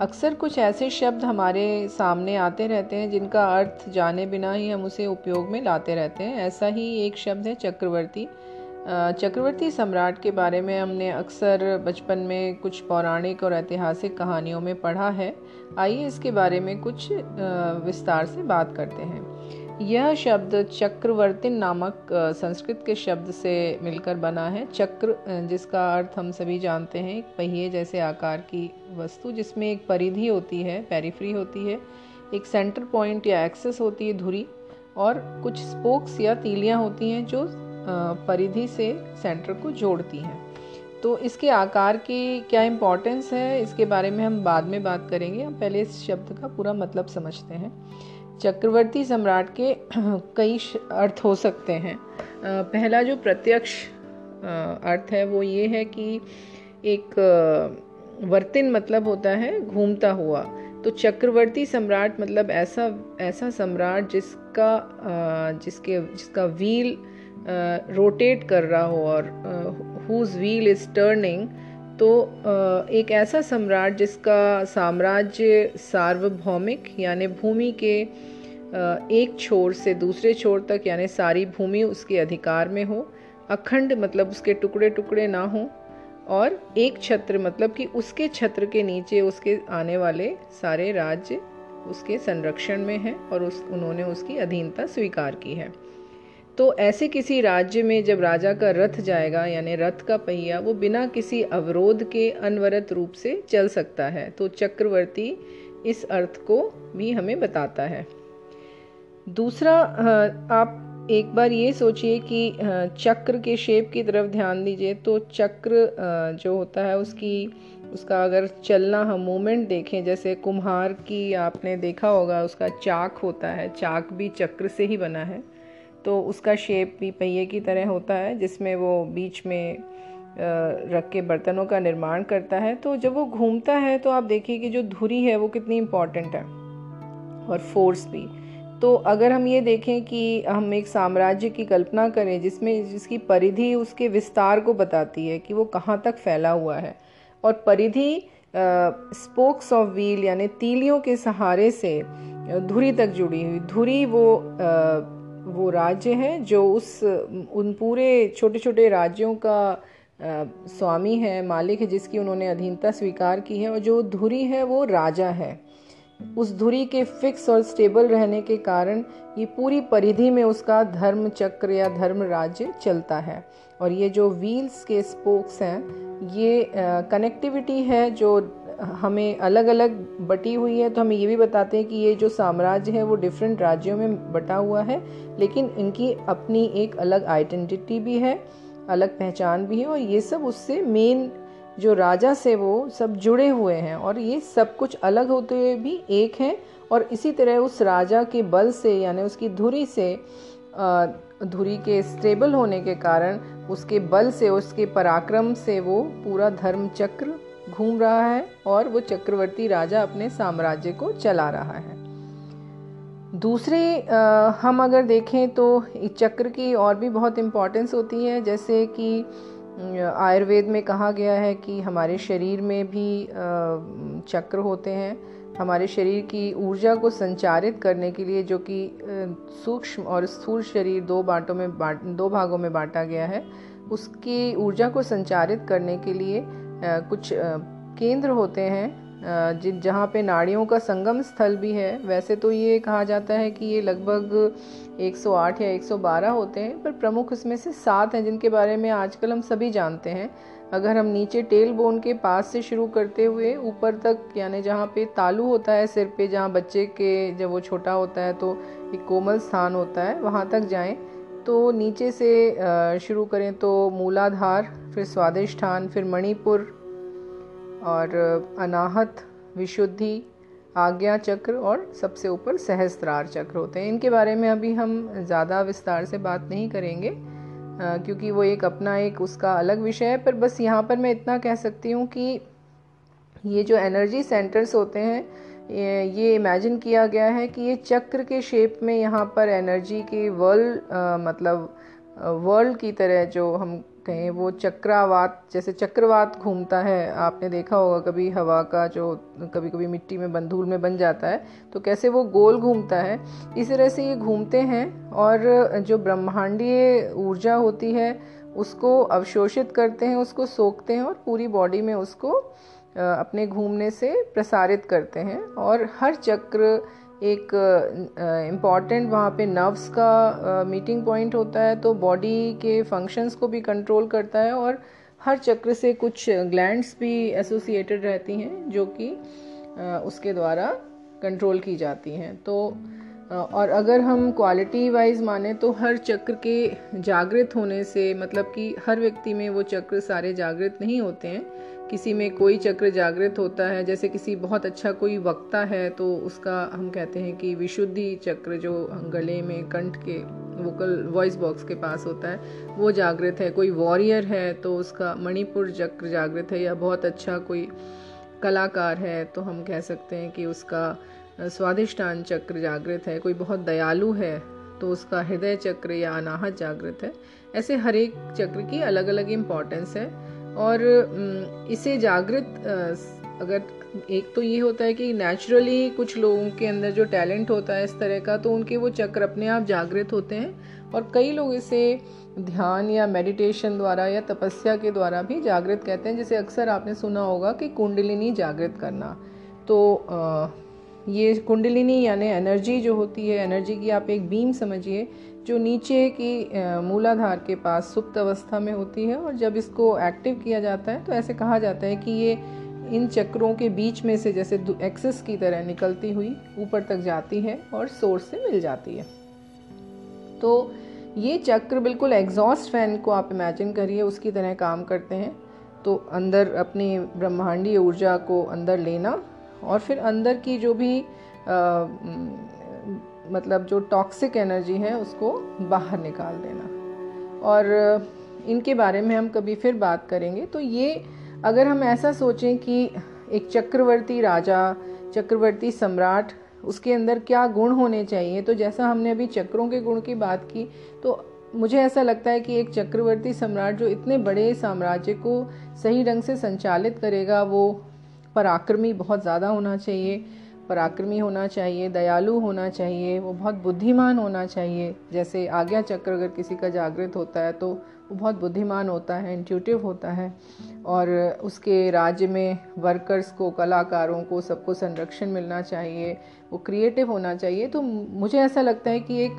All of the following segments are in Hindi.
अक्सर कुछ ऐसे शब्द हमारे सामने आते रहते हैं जिनका अर्थ जाने बिना ही हम उसे उपयोग में लाते रहते हैं। ऐसा ही एक शब्द है चक्रवर्ती। चक्रवर्ती सम्राट के बारे में हमने अक्सर बचपन में कुछ पौराणिक और ऐतिहासिक कहानियों में पढ़ा है। आइए इसके बारे में कुछ विस्तार से बात करते हैं। यह शब्द चक्रवर्तिन नामक संस्कृत के शब्द से मिलकर बना है। चक्र जिसका अर्थ हम सभी जानते हैं, एक पहिए जैसे आकार की वस्तु जिसमें एक परिधि होती है पेरीफ्री होती है, एक सेंटर पॉइंट या एक्सेस होती है धुरी, और कुछ स्पोक्स या तीलियाँ होती हैं जो परिधि से सेंटर को जोड़ती हैं। तो इसके आकार की क्या इम्पोर्टेंस है? इसके बारे में हम बाद में बात करेंगे। हम पहले इस शब्द का पूरा मतलब समझते हैं। चक्रवर्ती सम्राट के कई अर्थ हो सकते हैं। पहला जो प्रत्यक्ष अर्थ है वो ये है कि एक वर्तिन मतलब होता है घूमता हुआ। तो चक्रवर्ती सम्राट मतलब ऐसा ऐसा सम्राट जिसका जिसके, जिसका व्हील रोटेट कर रहा हो और हुज व्हील इज़ टर्निंग तो एक ऐसा सम्राट जिसका साम्राज्य सार्वभौमिक, यानी भूमि के एक छोर से दूसरे छोर तक, यानी सारी भूमि उसके अधिकार में हो, अखंड मतलब उसके टुकड़े टुकड़े ना हो, और एक छत्र मतलब कि उसके छत्र के नीचे उसके आने वाले सारे राज्य उसके संरक्षण में हैं, और उस, उन्होंने उसकी अधीनता स्वीकार की है। तो ऐसे किसी राज्य में जब राजा का रथ जाएगा, यानी रथ का पहिया, वो बिना किसी अवरोध के अनवरत रूप से चल सकता है। तो चक्रवर्ती इस अर्थ को भी हमें बताता है। दूसरा आप एक बार ये सोचिए कि चक्र के शेप की तरफ़ ध्यान दीजिए तो चक्र जो होता है उसकी, उसका अगर चलना हम मूवमेंट देखें, जैसे कुम्हार की आपने देखा होगा, उसका चाक होता है, चाक भी चक्र से ही बना है। तो उसका शेप भी पहिए की तरह होता है जिसमें वो बीच में रख के बर्तनों का निर्माण करता है। तो जब वो घूमता है तो आप देखिए कि जो धुरी है वो कितनी इंपॉर्टेंट है और फोर्स भी। तो अगर हम ये देखें कि हम एक साम्राज्य की कल्पना करें जिसमें जिसकी परिधि उसके विस्तार को बताती है कि वो कहाँ तक फैला हुआ है और परिधि स्पोक्स ऑफ़ व्हील यानी तीलियों के सहारे से धुरी तक जुड़ी हुई। धुरी वो आ, वो राज्य हैं जो उस उन पूरे छोटे छोटे राज्यों का आ, स्वामी है मालिक है जिसकी उन्होंने अधीनता स्वीकार की है और जो धुरी है वो राजा है। उस धुरी के फिक्स और स्टेबल रहने के कारण ये पूरी परिधि में उसका धर्म चक्र या धर्म राज्य चलता है। और ये जो व्हील्स के स्पोक्स हैं ये कनेक्टिविटी है जो हमें अलग अलग बटी हुई है तो हमें ये भी बताते हैं कि ये जो साम्राज्य है, वो डिफरेंट राज्यों में बटा हुआ है, लेकिन इनकी अपनी एक अलग आइडेंटिटी भी है, अलग पहचान भी है, और ये सब उससे मेन जो राजा से वो सब जुड़े हुए हैं, और ये सब कुछ अलग होते हुए भी एक हैं, और इसी तरह उस राजा के बल से, यानी उसकी धुरी से धुरी के स्टेबल होने के कारण, उसके बल से, उसके पराक्रम से वो पूरा धर्म चक्र घूम रहा है और वो चक्रवर्ती राजा अपने साम्राज्य को चला रहा है। दूसरे हम अगर देखें तो चक्र की और भी बहुत इम्पोर्टेंस होती है, जैसे कि आयुर्वेद में कहा गया है कि हमारे शरीर में भी चक्र होते हैं। हमारे शरीर की ऊर्जा को संचारित करने के लिए जो कि सूक्ष्म और स्थूल शरीर दो बांटों में बांट, दो भागों में बांटा गया है, उसकी ऊर्जा को संचारित करने के लिए कुछ केंद्र होते हैं जिन, जहाँ पे नाड़ियों का संगम स्थल भी है। वैसे तो ये कहा जाता है कि ये लगभग 108 या 112 होते हैं, पर प्रमुख इसमें से सात हैं, जिनके बारे में आजकल हम सभी जानते हैं। अगर हम नीचे टेल बोन के पास से शुरू करते हुए ऊपर तक, यानी जहाँ पे तालू होता है सिर पे, जहाँ बच्चे के, जब वो छोटा होता है तो एक कोमल स्थान होता है, वहाँ तक जाएँ तो नीचे से शुरू करें तो मूलाधार, फिर स्वादिष्ठान, फिर मणिपुर और अनाहत, विशुद्धि, आज्ञा चक्र और सबसे ऊपर सहस्त्रार चक्र होते हैं। इनके बारे में अभी हम ज़्यादा विस्तार से बात नहीं करेंगे क्योंकि वो एक अपना एक उसका अलग विषय है, पर बस यहाँ पर मैं इतना कह सकती हूँ कि ये जो एनर्जी सेंटर्स होते हैं ये इमेजिन किया गया है कि ये चक्र के शेप में यहाँ पर एनर्जी के वर्ल्ड मतलब वर्ल्ड की तरह जो हम कहें, वो चक्रावात, जैसे चक्रवात घूमता है। आपने देखा होगा कभी हवा का जो कभी कभी मिट्टी में बंधूल में बन जाता है तो कैसे वो गोल घूमता है। इस तरह से ये घूमते हैं और जो ब्रह्मांडीय ऊर्जा होती है, उसको अवशोषित करते हैं, उसको सोखते हैं और पूरी बॉडी में उसको अपने घूमने से प्रसारित करते हैं और हर चक्र एक इंपॉर्टेंट वहाँ पे नर्व्स का मीटिंग पॉइंट होता है तो बॉडी के फ़ंक्शंस को भी कंट्रोल करता है और हर चक्र से कुछ ग्लैंड्स भी एसोसिएटेड रहती हैं, जो कि उसके द्वारा कंट्रोल की जाती हैं। तो और अगर हम क्वालिटी वाइज माने तो हर चक्र के जागृत होने से मतलब कि हर व्यक्ति में वो चक्र सारे जागृत नहीं होते हैं किसी में कोई चक्र जागृत होता है, जैसे किसी बहुत अच्छा कोई वक्ता है तो उसका हम कहते हैं कि विशुद्धि चक्र जो गले में कंठ के वोकल वॉइस बॉक्स के पास होता है, वो जागृत है। कोई वॉरियर है तो उसका मणिपुर चक्र जागृत है, या बहुत अच्छा कोई कलाकार है तो हम कह सकते हैं कि उसका स्वादिष्टान चक्र जागृत है। कोई बहुत दयालु है तो उसका हृदय चक्र या अनाहत जागृत है। ऐसे हर एक चक्र की अलग अलग इम्पॉर्टेंस है। और इसे जागृत अगर एक तो ये होता है कि नेचुरली कुछ लोगों के अंदर जो टैलेंट होता है इस तरह का तो उनके वो चक्र अपने आप जागृत होते हैं और कई लोग इसे ध्यान या मेडिटेशन द्वारा या तपस्या के द्वारा भी जागृत कहते हैं। जैसे अक्सर आपने सुना होगा कि कुंडलिनी जागृत करना। तो आ, ये कुंडलिनी यानी एनर्जी जो होती है एनर्जी की आप एक बीम समझिए जो नीचे की मूलाधार के पास सुप्त अवस्था में होती है और जब इसको एक्टिव किया जाता है तो ऐसे कहा जाता है कि ये इन चक्रों के बीच में से जैसे एक्सेस की तरह निकलती हुई ऊपर तक जाती है और सोर्स से मिल जाती है। तो ये चक्र बिल्कुल एग्जॉस्ट फ़ैन को आप इमेजिन करिए उसकी तरह काम करते हैं। तो अंदर अपनी ब्रह्मांडीय ऊर्जा को अंदर लेना और फिर अंदर की जो भी आ, मतलब जो टॉक्सिक एनर्जी है, उसको बाहर निकाल देना। और इनके बारे में हम कभी फिर बात करेंगे। तो ये, अगर हम ऐसा सोचें कि एक चक्रवर्ती राजा, चक्रवर्ती सम्राट, उसके अंदर क्या गुण होने चाहिए तो जैसा हमने अभी चक्रों के गुण की बात की तो मुझे ऐसा लगता है कि एक चक्रवर्ती सम्राट जो इतने बड़े साम्राज्य को सही ढंग से संचालित करेगा, वो पराक्रमी बहुत ज़्यादा होना चाहिए। पराक्रमी होना चाहिए, दयालु होना चाहिए, वो बहुत बुद्धिमान होना चाहिए। जैसे आज्ञा चक्र अगर किसी का जागृत होता है तो वो बहुत बुद्धिमान होता है इंट्यूटिव होता है। और उसके राज्य में वर्कर्स को, कलाकारों को सबको संरक्षण मिलना चाहिए, वो क्रिएटिव होना चाहिए। तो मुझे ऐसा लगता है कि एक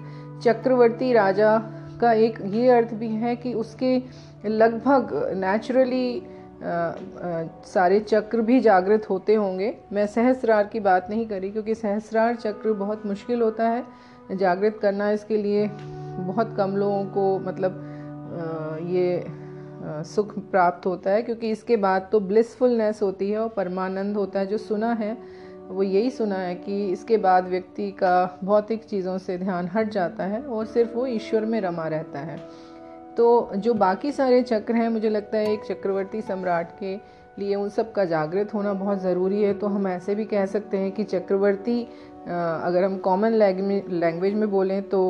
चक्रवर्ती राजा का एक ये अर्थ भी है कि उसके लगभग नेचुरली सारे चक्र भी जागृत होते होंगे। मैं सहस्रार की बात नहीं करी, क्योंकि सहस्रार चक्र बहुत मुश्किल होता है। जागृत करना इसके लिए बहुत कम लोगों को मतलब ये सुख प्राप्त होता है, क्योंकि इसके बाद तो ब्लिसफुलनेस होती है और परमानंद होता है। जो सुना है, वो यही सुना है कि इसके बाद व्यक्ति का भौतिक चीज़ों से ध्यान हट जाता है और सिर्फ़ वो ईश्वर में रमा रहता है। तो जो बाकी सारे चक्र हैं, मुझे लगता है एक चक्रवर्ती सम्राट के लिए उन सब का जागृत होना बहुत ज़रूरी है। तो हम ऐसे भी कह सकते हैं कि चक्रवर्ती अगर हम कॉमन लैंग्वेज में बोलें तो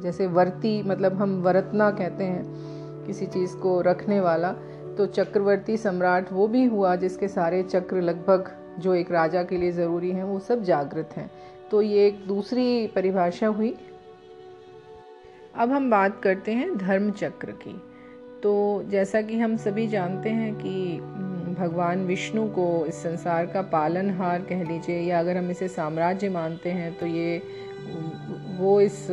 जैसे वर्ती मतलब हम वरतना कहते हैं किसी चीज़ को रखने वाला तो चक्रवर्ती सम्राट वो भी हुआ जिसके सारे चक्र लगभग जो एक राजा के लिए ज़रूरी हैं, वो सब जागृत हैं। तो ये एक दूसरी परिभाषा हुई। अब हम बात करते हैं धर्म चक्र की। तो जैसा कि हम सभी जानते हैं कि हम्म, भगवान विष्णु को इस संसार का पालनहार कह लीजिए या अगर हम इसे साम्राज्य मानते हैं तो ये वो इस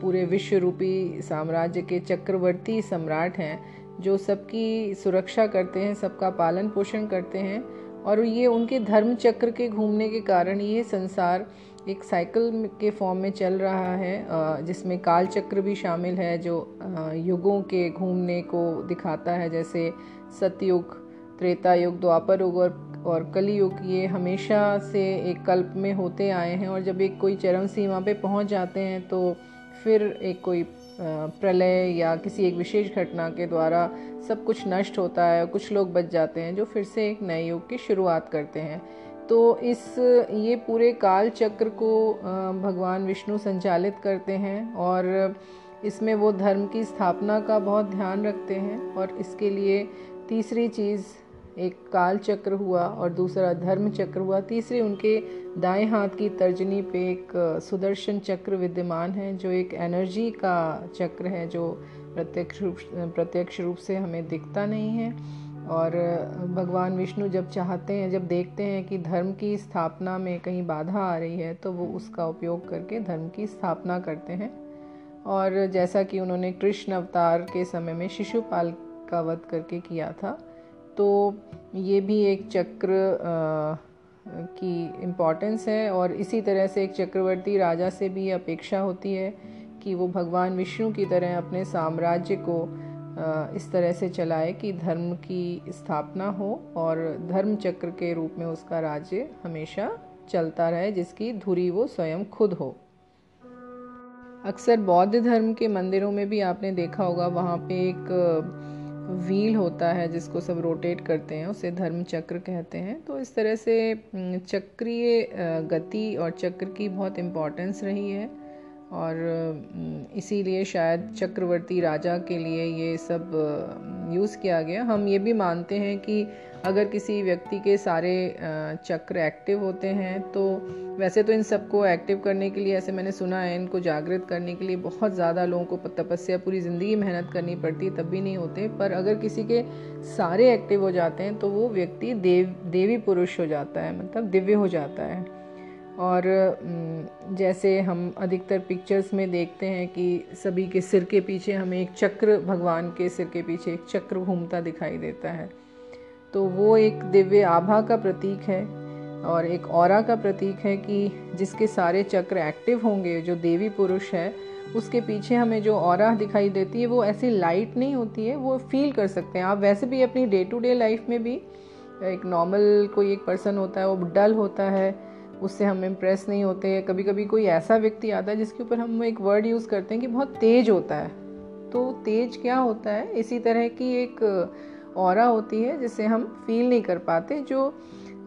पूरे विश्व रूपी साम्राज्य के चक्रवर्ती सम्राट हैं जो सबकी सुरक्षा करते हैं सबका पालन पोषण करते हैं और ये उनके धर्म चक्र के घूमने के कारण ये संसार एक साइकिल के फॉर्म में चल रहा है जिसमें काल चक्र भी शामिल है, जो युगों के घूमने को दिखाता है, जैसे सतयुग त्रेता युग द्वापर युग और और कली युग ये हमेशा से एक कल्प में होते आए हैं और जब एक कोई चरम सीमा पे पहुँच जाते हैं तो फिर एक कोई प्रलय या किसी एक विशेष घटना के द्वारा सब कुछ नष्ट होता है और कुछ लोग बच जाते हैं, जो फिर से एक नए युग की शुरुआत करते हैं। तो इस, ये पूरे काल चक्र को भगवान विष्णु संचालित करते हैं और इसमें वो धर्म की स्थापना का बहुत ध्यान रखते हैं और इसके लिए तीसरी चीज़, एक काल चक्र हुआ और दूसरा धर्म चक्र हुआ। तीसरे उनके दाएँ हाथ की तर्जनी पे एक सुदर्शन चक्र विद्यमान है, जो एक एनर्जी का चक्र है, जो प्रत्यक्ष रूप प्रत्यक्ष रूप से हमें दिखता नहीं है। और भगवान विष्णु जब चाहते हैं जब देखते हैं कि धर्म की स्थापना में कहीं बाधा आ रही है तो वो उसका उपयोग करके धर्म की स्थापना करते हैं। और जैसा कि उन्होंने कृष्ण अवतार के समय में शिशुपाल का वध करके किया था तो ये भी एक चक्र आ, की इम्पॉर्टेंस है और इसी तरह से एक चक्रवर्ती राजा से भी अपेक्षा होती है कि वो भगवान विष्णु की तरह अपने साम्राज्य को इस तरह से चलाए कि धर्म की स्थापना हो और धर्म चक्र के रूप में उसका राज्य हमेशा चलता रहे, जिसकी धुरी वो स्वयं खुद हो। अक्सर बौद्ध धर्म के मंदिरों में भी आपने देखा होगा, वहाँ पे एक व्हील होता है जिसको सब रोटेट करते हैं, उसे धर्म चक्र कहते हैं। तो इस तरह से चक्रीय गति और चक्र की बहुत इम्पोर्टेंस रही है। और इसीलिए शायद चक्रवर्ती राजा के लिए ये सब यूज़ किया गया। हम ये भी मानते हैं कि अगर किसी व्यक्ति के सारे चक्र एक्टिव होते हैं तो वैसे तो इन सबको एक्टिव करने के लिए, ऐसे मैंने सुना है, इनको जागृत करने के लिए बहुत ज़्यादा लोगों को तपस्या पूरी ज़िंदगी मेहनत करनी पड़ती तब भी नहीं होते। पर अगर किसी के सारे एक्टिव हो जाते हैं तो वो व्यक्ति देव, देवी पुरुष हो जाता है मतलब दिव्य हो जाता है। और जैसे हम अधिकतर पिक्चर्स में देखते हैं कि सभी के सिर के पीछे हमें एक चक्र, भगवान के सिर के पीछे एक चक्र घूमता दिखाई देता है। तो वो एक दिव्य आभा का प्रतीक है और एक और का प्रतीक है कि जिसके सारे चक्र एक्टिव होंगे, जो देवी पुरुष है, उसके पीछे हमें जो और दिखाई देती है, वो ऐसी लाइट नहीं होती है, वो फील कर सकते हैं। आप वैसे भी अपनी डे टू डे लाइफ में भी, एक नॉर्मल कोई एक पर्सन होता है, वो डल होता है उससे हम इम्प्रेस नहीं होते कभी कभी कोई ऐसा व्यक्ति आता है जिसके ऊपर हम एक वर्ड यूज़ करते हैं कि बहुत तेज होता है। तो तेज क्या होता है? इसी तरह की एक और होती है जिसे हम फील नहीं कर पाते, जो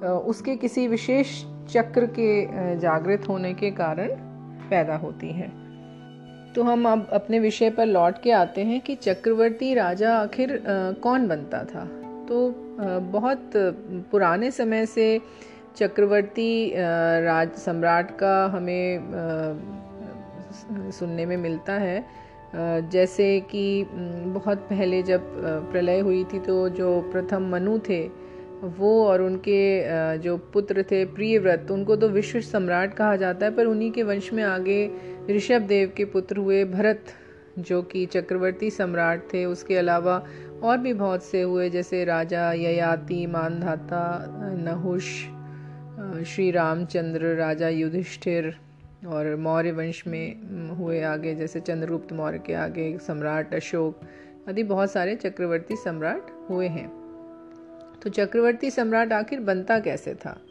उसके किसी विशेष चक्र के जागृत होने के कारण पैदा होती है। तो हम अब अपने विषय पर लौट के आते हैं कि चक्रवर्ती राजा आखिर कौन बनता था? तो बहुत पुराने समय से चक्रवर्ती राज, सम्राट का हमें सुनने में मिलता है। जैसे कि बहुत पहले जब प्रलय हुई थी तो जो प्रथम मनु थे, वो और उनके जो पुत्र थे, प्रियव्रत, उनको तो विश्व सम्राट कहा जाता है, पर उन्हीं के वंश में आगे ऋषभ देव के पुत्र हुए भरत, जो कि चक्रवर्ती सम्राट थे। उसके अलावा और भी बहुत से हुए, जैसे राजा ययाति, मानधाता, नहुष श्री रामचंद्र, राजा युधिष्ठिर और मौर्य वंश में हुए आगे, जैसे चंद्रगुप्त मौर्य के आगे, सम्राट अशोक आदि बहुत सारे चक्रवर्ती सम्राट हुए हैं। तो चक्रवर्ती सम्राट आखिर बनता कैसे था?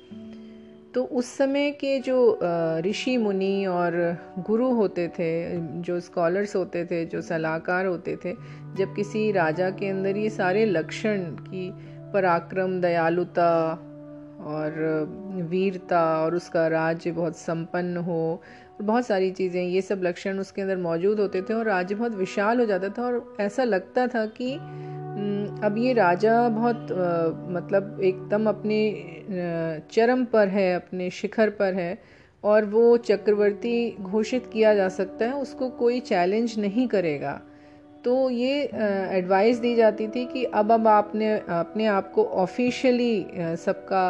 तो उस समय के जो ऋषि मुनि और गुरु होते थे, जो स्कॉलर्स होते थे, जो सलाहकार होते थे, जब किसी राजा के अंदर ये सारे लक्षण की पराक्रम, दयालुता और वीरता और उसका राज्य बहुत संपन्न हो, और बहुत सारी चीज़ें, ये सब लक्षण उसके अंदर मौजूद होते थे और राज्य बहुत विशाल हो जाता था और ऐसा लगता था कि अब ये राजा बहुत मतलब एकदम अपने चरम पर है, अपने शिखर पर है और वो चक्रवर्ती घोषित किया जा सकता है, उसको कोई चैलेंज नहीं करेगा। तो ये एडवाइस दी जाती थी कि अब अब आपने, अपने आप को ऑफिशियली सबका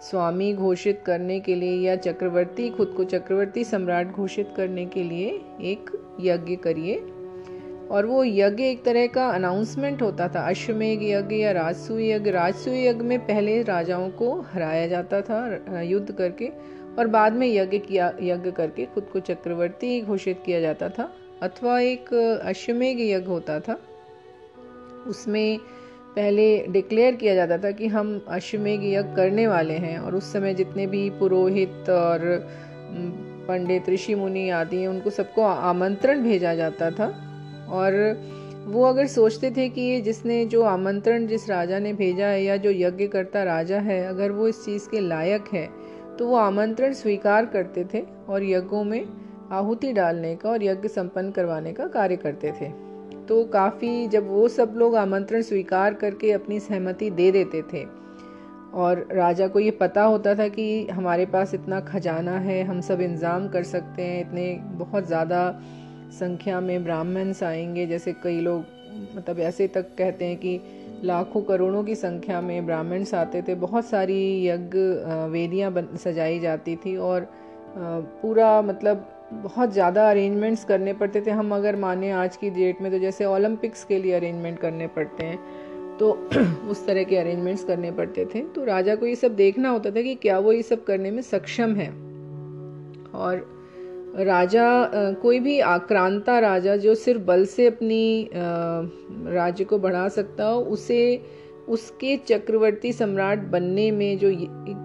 स्वामी घोषित करने के लिए या चक्रवर्ती, खुद को चक्रवर्ती सम्राट घोषित करने के लिए एक यज्ञ करिए। और वो यज्ञ एक तरह का अनाउंसमेंट होता था। अश्वमेघ यज्ञ या राजसूय यज्ञ। राजसूय यज्ञ में पहले राजाओं को हराया जाता था युद्ध करके और बाद में यज्ञ किया, यज्ञ करके खुद को चक्रवर्ती घोषित किया जाता था। अथवा एक अश्वमेघ यज्ञ होता था, उसमें पहले डिक्लेयर किया जाता था कि हम अश्वमेघ यज्ञ करने वाले हैं और उस समय जितने भी पुरोहित और पंडित, ऋषि मुनि आदि हैं, उनको सबको आमंत्रण भेजा जाता था। और वो अगर सोचते थे कि ये जिसने जो आमंत्रण जिस राजा ने भेजा है या जो यज्ञ करता राजा है, अगर वो इस चीज़ के लायक है तो वो आमंत्रण स्वीकार करते थे और यज्ञों में आहुति डालने का और यज्ञ संपन्न करवाने का कार्य करते थे। तो काफ़ी जब वो सब लोग आमंत्रण स्वीकार करके अपनी सहमति दे देते थे और राजा को ये पता होता था कि हमारे पास इतना खजाना है, हम सब इंतज़ाम कर सकते हैं, इतने बहुत ज़्यादा संख्या में ब्राह्मण्स आएँगे, जैसे कई लोग मतलब ऐसे तक कहते हैं कि लाखों करोड़ों की संख्या में ब्राह्मण्स आते थे। बहुत सारी यज्ञ वेदियाँ सजाई जाती थी और पूरा मतलब बहुत ज़्यादा अरेंजमेंट्स करने पड़ते थे। हम अगर माने आज की डेट में तो जैसे ओलंपिक्स के लिए अरेंजमेंट करने पड़ते हैं तो उस तरह के अरेंजमेंट्स करने पड़ते थे। तो राजा को ये सब देखना होता था कि क्या वो ये सब करने में सक्षम है। और राजा कोई भी आक्रांता राजा जो सिर्फ़ बल से अपनी राज्य को बढ़ा सकता हो, उसे उसके चक्रवर्ती सम्राट बनने में जो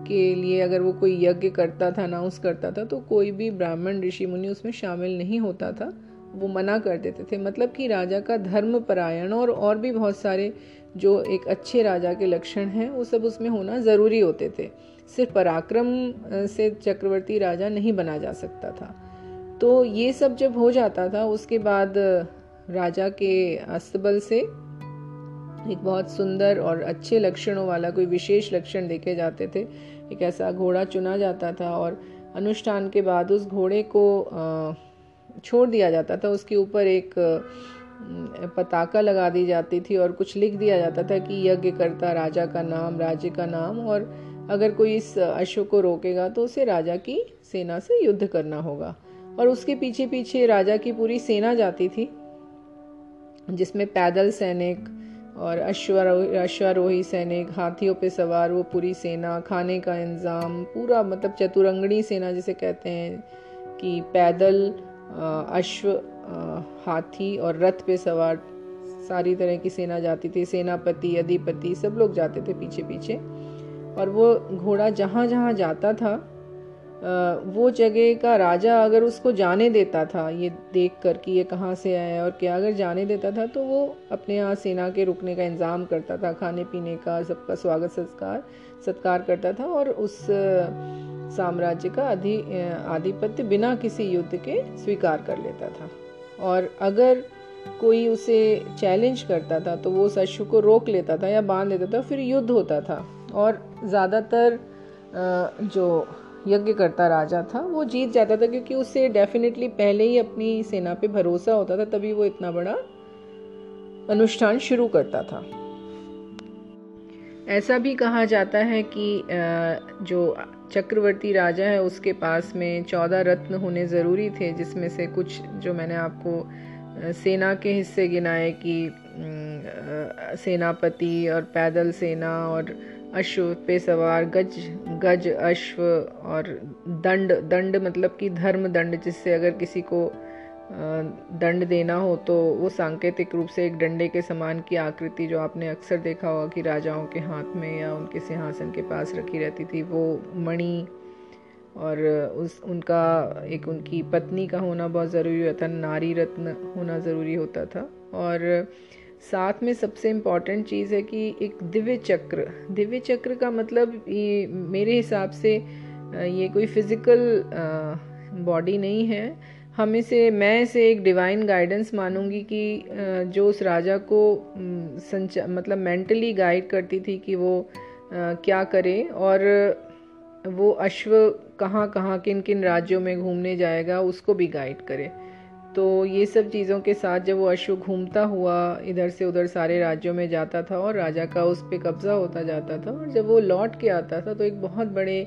के लिए अगर वो कोई यज्ञ करता था अनाउंस करता था तो कोई भी ब्राह्मण ऋषि मुनि उसमें शामिल नहीं होता था। वो मना कर देते थे। मतलब कि राजा का धर्म परायण और और भी बहुत सारे जो एक अच्छे राजा के लक्षण हैं, वो सब उसमें होना ज़रूरी होते थे। सिर्फ़ पराक्रम से चक्रवर्ती राजा नहीं बना जा सकता था। तो ये सब जब हो जाता था, उसके बाद राजा के अस्तबल से एक बहुत सुंदर और अच्छे लक्षणों वाला, कोई विशेष लक्षण देखे जाते थे। एक ऐसा घोड़ा चुना जाता था और अनुष्ठान के बाद उस घोड़े को छोड़ दिया जाता था। उसके ऊपर एक पताका लगा दी जाती थी और कुछ लिख दिया जाता था कि यज्ञ करता राजा का नाम, राज्य का नाम और अगर कोई इस अश्व को रोकेगा तो उसे राजा की सेना से युद्ध करना होगा। और उसके पीछे पीछे राजा की पूरी सेना जाती थी, जिसमें पैदल सैनिक और अश्वारोही अश्वारोही सैनिक, हाथियों पे सवार, वो पूरी सेना, खाने का इंतज़ाम पूरा मतलब चतुरंगणी सेना जिसे कहते हैं कि पैदल अश्व हाथी और रथ पे सवार, सारी तरह की सेना जाती थी। सेनापति, अधिपति सब लोग जाते थे पीछे पीछे और वो घोड़ा जहाँ जहाँ जाता था वो जगह का राजा अगर उसको जाने देता था, ये देख कर कि ये कहाँ से आया है और क्या, अगर जाने देता था तो वो अपने यहाँ सेना के रुकने का इंतज़ाम करता था, खाने पीने का, सबका स्वागत, सत्कार सत्कार करता था और उस साम्राज्य का अधि आधिपत्य बिना किसी युद्ध के स्वीकार कर लेता था। और अगर कोई उसे चैलेंज करता था तो वो उस अश्व को रोक लेता था या बाँध लेता था, फिर युद्ध होता था। और ज़्यादातर जो यज्ञ करता राजा था, वो जीत जाता था क्योंकि उसे डेफिनेटली पहले ही अपनी सेना पे भरोसा होता था, तभी वो इतना बड़ा अनुष्ठान शुरू करता था। ऐसा भी कहा जाता है कि जो चक्रवर्ती राजा है, उसके पास में चौदह रत्न होने ज़रूरी थे, जिसमें से कुछ जो मैंने आपको सेना के हिस्से गिनाए कि सेनापति और पैदल सेना और अश्व पे सवार, गज गज, अश्व और दंड दंड मतलब कि धर्म दंड, जिससे अगर किसी को दंड देना हो तो वो सांकेतिक रूप से एक डंडे के समान की आकृति जो आपने अक्सर देखा होगा कि राजाओं के हाथ में या उनके सिंहासन के पास रखी रहती थी, वो मणि और उस, उनका एक उनकी पत्नी का होना बहुत ज़रूरी होता था, नारी रत्न होना ज़रूरी होता था। और साथ में सबसे इंपॉर्टेंट चीज़ है कि एक दिव्य चक्र दिव्य चक्र का मतलब ये मेरे हिसाब से ये कोई फ़िज़िकल बॉडी नहीं है। हम इसे, मैं इसे एक डिवाइन गाइडेंस मानूँगी कि जो उस राजा को संचा मतलब मेंटली गाइड करती थी कि वो क्या करे और वो अश्व कहाँ कहाँ किन किन राज्यों में घूमने जाएगा, उसको भी गाइड करे। तो ये सब चीज़ों के साथ जब वो अश्व घूमता हुआ इधर से उधर सारे राज्यों में जाता था और राजा का उस पर कब्ज़ा होता जाता था और जब वो लौट के आता था तो एक बहुत बड़े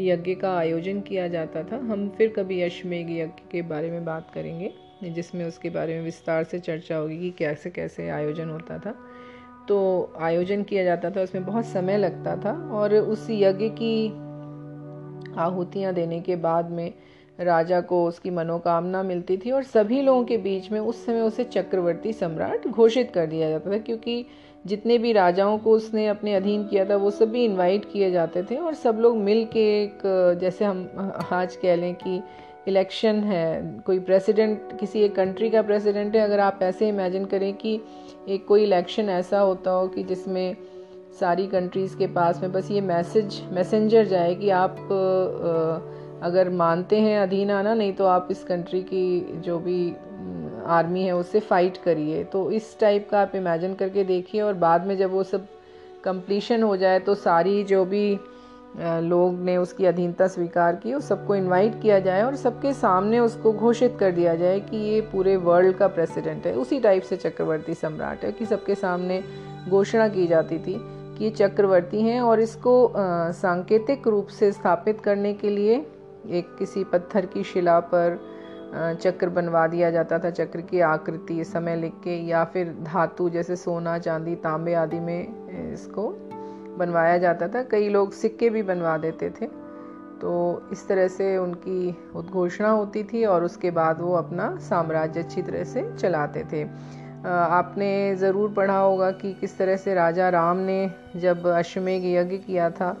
यज्ञ का आयोजन किया जाता था। हम फिर कभी अश्वमेघ यज्ञ के बारे में बात करेंगे, जिसमें उसके बारे में विस्तार से चर्चा होगी कि कैसे कैसे आयोजन होता था। तो आयोजन किया जाता था, उसमें बहुत समय लगता था और उस यज्ञ की आहुतियाँ देने के बाद में राजा को उसकी मनोकामना मिलती थी और सभी लोगों के बीच में उस समय उसे चक्रवर्ती सम्राट घोषित कर दिया जाता था क्योंकि जितने भी राजाओं को उसने अपने अधीन किया था वो सभी इनवाइट किए जाते थे और सब लोग मिल के एक जैसे हम आज कह लें कि इलेक्शन है कोई प्रेसिडेंट किसी एक कंट्री का प्रेसिडेंट है अगर आप ऐसे इमेजिन करें कि एक कोई इलेक्शन ऐसा होता हो कि जिसमें सारी कंट्रीज़ के पास में बस ये मैसेज मैसेंजर जाए कि आप आ, अगर मानते हैं अधीन आना नहीं तो आप इस कंट्री की जो भी आर्मी है, उससे फाइट करिए। तो इस टाइप का आप इमेजिन करके देखिए और बाद में जब वो सब कंप्लीशन हो जाए तो सारी जो भी लोग ने उसकी अधीनता स्वीकार की, उस सबको इनवाइट किया जाए और सबके सामने उसको घोषित कर दिया जाए कि ये पूरे वर्ल्ड का प्रेसिडेंट है। उसी टाइप से चक्रवर्ती सम्राट है कि सबके सामने घोषणा की जाती थी कि ये चक्रवर्ती हैं और इसको सांकेतिक रूप से स्थापित करने के लिए एक किसी पत्थर की शिला पर चक्र बनवा दिया जाता था, चक्र की आकृति, समय लिख के, या फिर धातु जैसे सोना, चांदी, तांबे आदि में इसको बनवाया जाता था। कई लोग सिक्के भी बनवा देते थे। तो इस तरह से उनकी उद्घोषणा होती थी और उसके बाद वो अपना साम्राज्य अच्छी तरह से चलाते थे। आपने ज़रूर पढ़ा होगा कि किस तरह से राजा राम ने जब अश्वमेघ यज्ञ किया था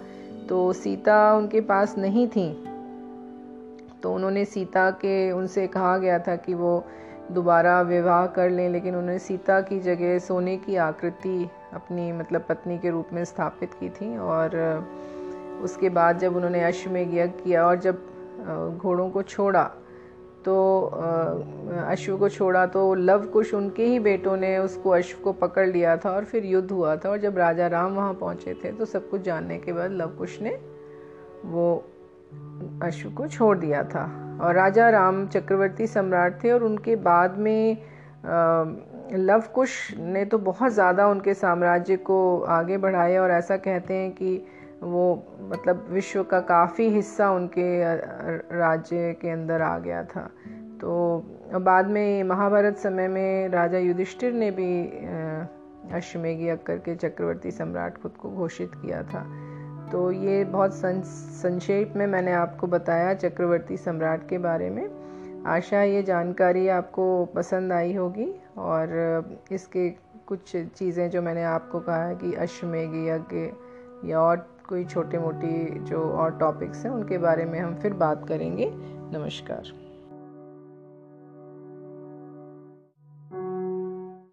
तो सीता उनके पास नहीं थी। तो उन्होंने सीता के, उनसे कहा गया था कि वो दोबारा विवाह कर लें, लेकिन उन्होंने सीता की जगह सोने की आकृति अपनी मतलब पत्नी के रूप में स्थापित की थी और उसके बाद जब उन्होंने अश्वमेघ यज्ञ किया और जब घोड़ों को छोड़ा तो अश्व को छोड़ा तो लव कुश उनके ही बेटों ने उसको, अश्व को पकड़ लिया था और फिर युद्ध हुआ था और जब राजा राम वहाँ पहुँचे थे तो सब कुछ जानने के बाद लव कुश ने वो अश्व को छोड़ दिया था। और राजा राम चक्रवर्ती सम्राट थे और उनके बाद में लव कुश ने तो बहुत ज़्यादा उनके साम्राज्य को आगे बढ़ाया और ऐसा कहते हैं कि वो मतलब विश्व का काफ़ी हिस्सा उनके राज्य के अंदर आ गया था। तो बाद में महाभारत समय में राजा युधिष्ठिर ने भी अश्वमेघ यज्ञ करके चक्रवर्ती सम्राट खुद को घोषित किया था। तो ये बहुत संक्षेप में मैंने आपको बताया चक्रवर्ती सम्राट के बारे में। आशा, ये जानकारी आपको पसंद आई होगी और इसके कुछ चीज़ें जो मैंने आपको कहा कि अश्वमेघ यज्ञ या और कोई छोटे मोटी जो और टॉपिक्स हैं, उनके बारे में हम फिर बात करेंगे। नमस्कार।